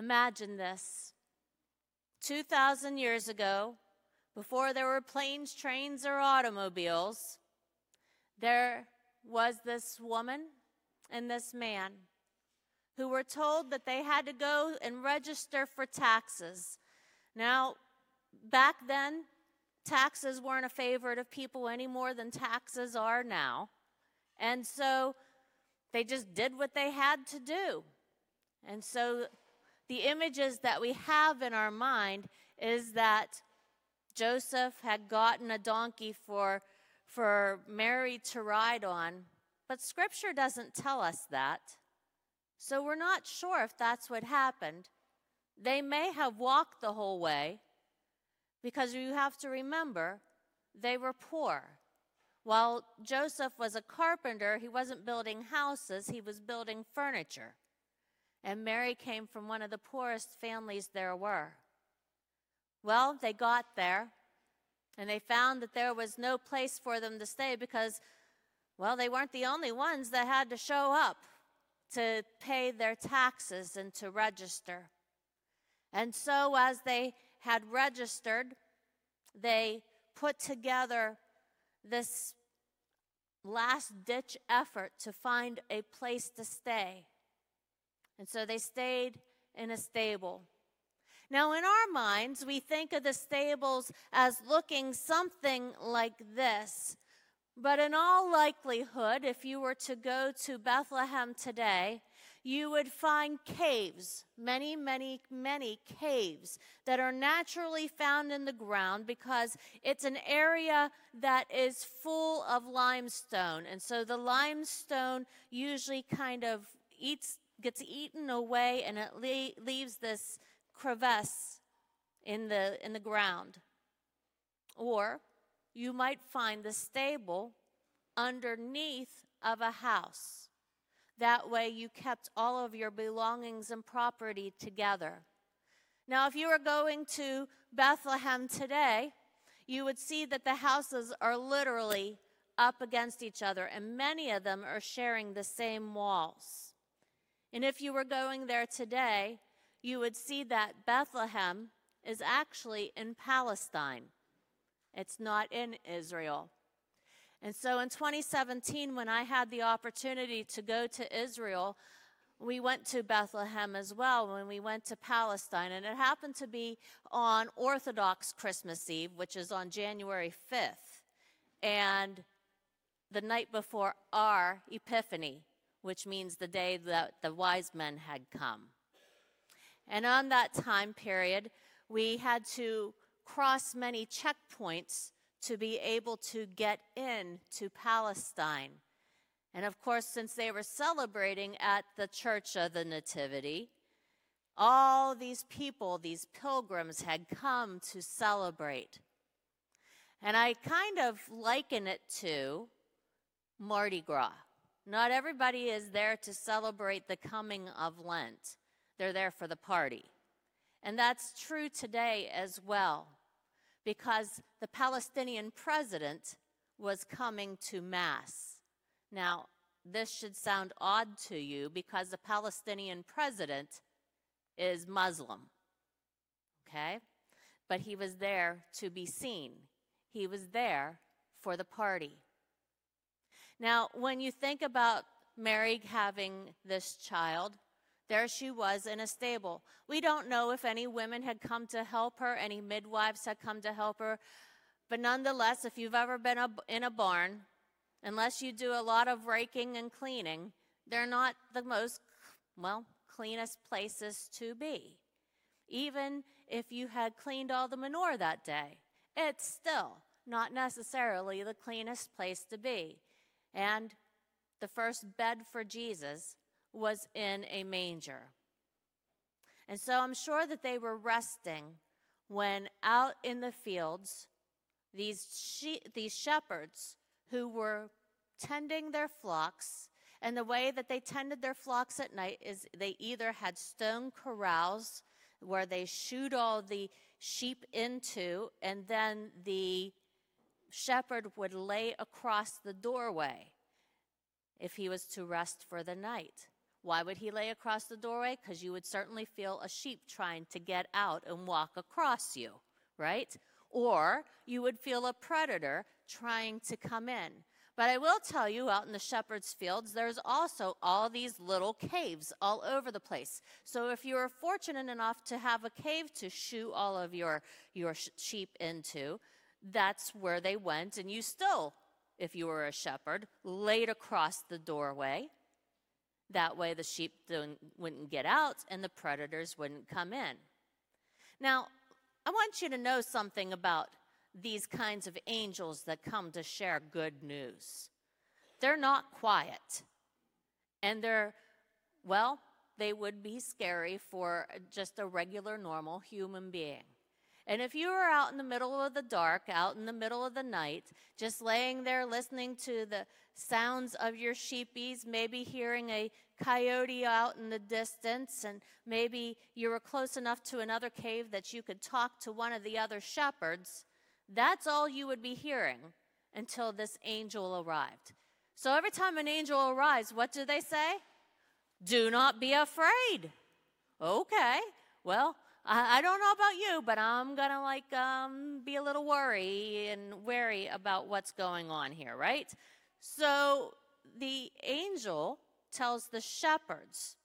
Imagine this 2,000 years ago, before there were planes, trains, or automobiles, there was this woman and this man who were told that they had to go and register for taxes. Now, back then, taxes weren't a favorite of people any more than taxes are now. And so they just did what they had to do. And so the images that we have in our mind is that Joseph had gotten a donkey for, for Mary to ride on, but scripture doesn't tell us that. So we're not sure if that's what happened. They may have walked the whole way because you have to remember they were poor. While Joseph was a carpenter, he wasn't building houses, he was building furniture. And Mary came from one of the poorest families there were. Well, they got there and they found that there was no place for them to stay because, well, they weren't the only ones that had to show up to pay their taxes and to register. And so, as they had registered, they put together this last ditch effort to find a place to stay. And so they stayed in a stable. Now, in our minds, we think of the stables as looking something like this. But in all likelihood, if you were to go to Bethlehem today, you would find caves, many, many, many caves that are naturally found in the ground because it's an area that is full of limestone. And so the limestone usually kind of eats, gets eaten away and it le- leaves this crevice in the, in the ground. Or you might find the stable underneath of a house. That way, you kept all of your belongings and property together. Now, if you were going to Bethlehem today, you would see that the houses are literally up against each other, and many of them are sharing the same walls. And if you were going there today, you would see that Bethlehem is actually in Palestine. It's not in Israel. And so in 2017, when I had the opportunity to go to Israel, we went to Bethlehem as well when we went to Palestine. And it happened to be on Orthodox Christmas Eve, which is on January 5th, and the night before our Epiphany, which means the day that the wise men had come. And on that time period, we had to cross many checkpoints to be able to get in to Palestine. And of course, since they were celebrating at the Church of the Nativity, all these people, these pilgrims, had come to celebrate. And I kind of liken it to Mardi Gras. Not everybody is there to celebrate the coming of Lent, they're there for the party. And that's true today as well because the Palestinian president was coming to Mass. Now, this should sound odd to you because the Palestinian president is Muslim. Okay? But he was there to be seen, he was there for the party. Now, when you think about Mary having this child, there she was in a stable. We don't know if any women had come to help her, any midwives had come to help her. But nonetheless, if you've ever been in a barn, unless you do a lot of raking and cleaning, they're not the most, well, cleanest places to be. Even if you had cleaned all the manure that day, it's still not necessarily the cleanest place to be. And the first bed for Jesus was in a manger. And so I'm sure that they were resting when out in the fields, these, she- these shepherds who were tending their flocks, and the way that they tended their flocks at night is they either had stone corrals where they shoot all the sheep into, and then the shepherd would lay across the doorway if he was to rest for the night. Why would he lay across the doorway? Because you would certainly feel a sheep trying to get out and walk across you, right? Or you would feel a predator trying to come in. But I will tell you, out in the shepherd's fields, there's also all these little caves all over the place. So if you are fortunate enough to have a cave to shoot all of your, your sheep into, that's where they went. And you still, if you were a shepherd, laid across the doorway. That way the sheep wouldn't get out and the predators wouldn't come in. Now, I want you to know something about these kinds of angels that come to share good news. They're not quiet. And they're, well, they would be scary for just a regular, normal human being. And if you were out in the middle of the dark, out in the middle of the night, just laying there listening to the sounds of your sheepies, maybe hearing a coyote out in the distance, and maybe you were close enough to another cave that you could talk to one of the other shepherds, that's all you would be hearing until this angel arrived. So every time an angel arrives, what do they say? Do not be afraid. Okay, well, I, I don't know about you, but I'm gonna like um, be a little worry and wary about what's going on here, right? So the angel tells the shepherds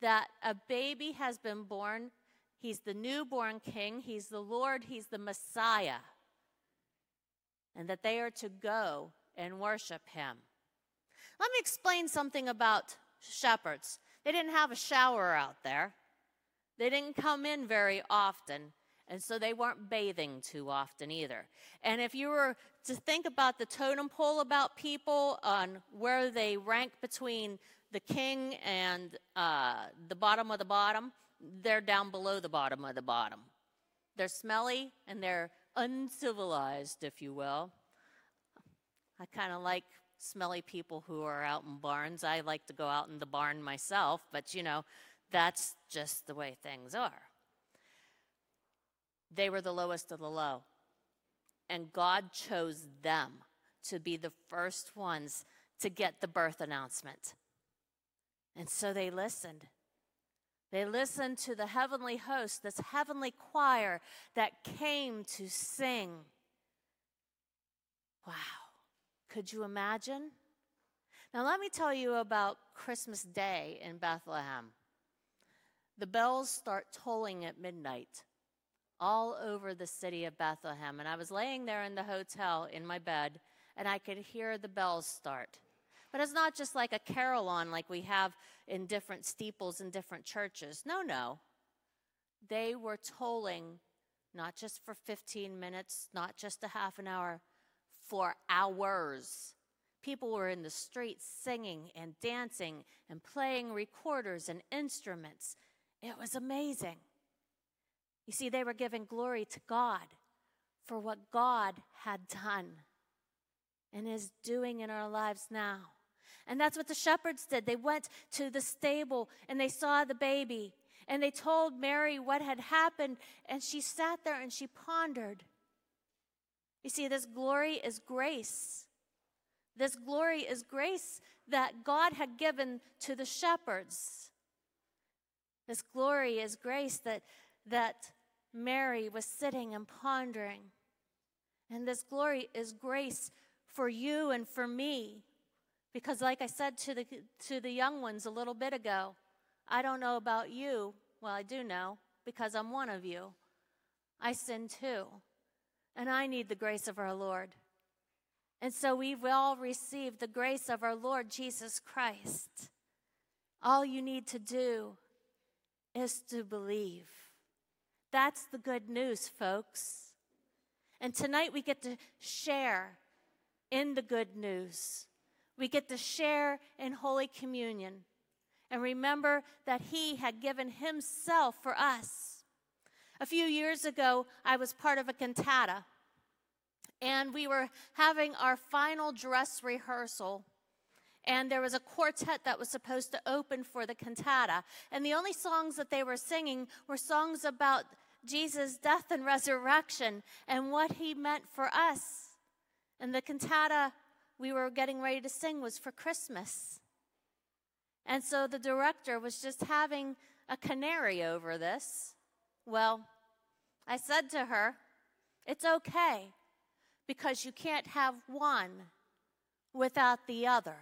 that a baby has been born. He's the newborn king. He's the Lord. He's the Messiah and that they are to go and worship him. Let me explain something about shepherds. They didn't have a shower out there, they didn't come in very often. And so they weren't bathing too often either. And if you were to think about the totem pole about people on where they rank between the king and uh, the bottom of the bottom, they're down below the bottom of the bottom. They're smelly and they're uncivilized, if you will. I kind of like smelly people who are out in barns. I like to go out in the barn myself, but you know, that's just the way things are. They were the lowest of the low. And God chose them to be the first ones to get the birth announcement. And so they listened. They listened to the heavenly host, this heavenly choir that came to sing. Wow. Could you imagine? Now, let me tell you about Christmas Day in Bethlehem. The bells start tolling at midnight all over the city of Bethlehem. And I was laying there in the hotel in my bed, and I could hear the bells start. But it's not just like a carillon like we have in different steeples in different churches. No, no. They were tolling not just for 15 minutes, not just a half an hour, for hours. People were in the streets singing and dancing and playing recorders and instruments. It was amazing. You see, they were giving glory to God for what God had done and is doing in our lives now. And that's what the shepherds did. They went to the stable and they saw the baby and they told Mary what had happened. And she sat there and she pondered. You see, this glory is grace. This glory is grace that God had given to the shepherds. This glory is grace that, that Mary was sitting and pondering. And this glory is grace for you and for me. Because, like I said to the, to the young ones a little bit ago, I don't know about you. Well, I do know because I'm one of you. I sin too. And I need the grace of our Lord. And so we've all received the grace of our Lord Jesus Christ. All you need to do is to believe. That's the good news, folks. And tonight we get to share in the good news. We get to share in Holy Communion and remember that He had given Himself for us. A few years ago, I was part of a cantata, and we were having our final dress rehearsal. And there was a quartet that was supposed to open for the cantata. And the only songs that they were singing were songs about Jesus' death and resurrection and what he meant for us. And the cantata we were getting ready to sing was for Christmas. And so the director was just having a canary over this. Well, I said to her, It's okay because you can't have one without the other.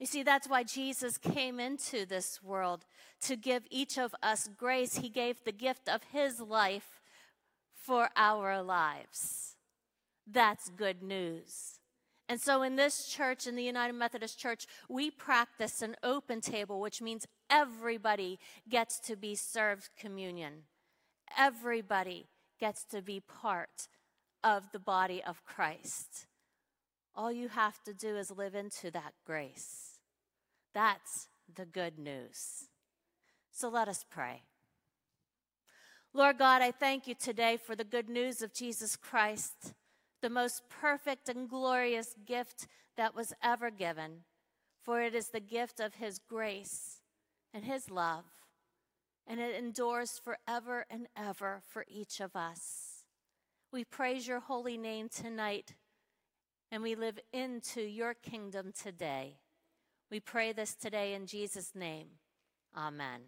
You see, that's why Jesus came into this world to give each of us grace. He gave the gift of His life for our lives. That's good news. And so, in this church, in the United Methodist Church, we practice an open table, which means everybody gets to be served communion. Everybody gets to be part of the body of Christ. All you have to do is live into that grace. That's the good news. So let us pray. Lord God, I thank you today for the good news of Jesus Christ, the most perfect and glorious gift that was ever given, for it is the gift of his grace and his love, and it endures forever and ever for each of us. We praise your holy name tonight, and we live into your kingdom today. We pray this today in Jesus' name. Amen.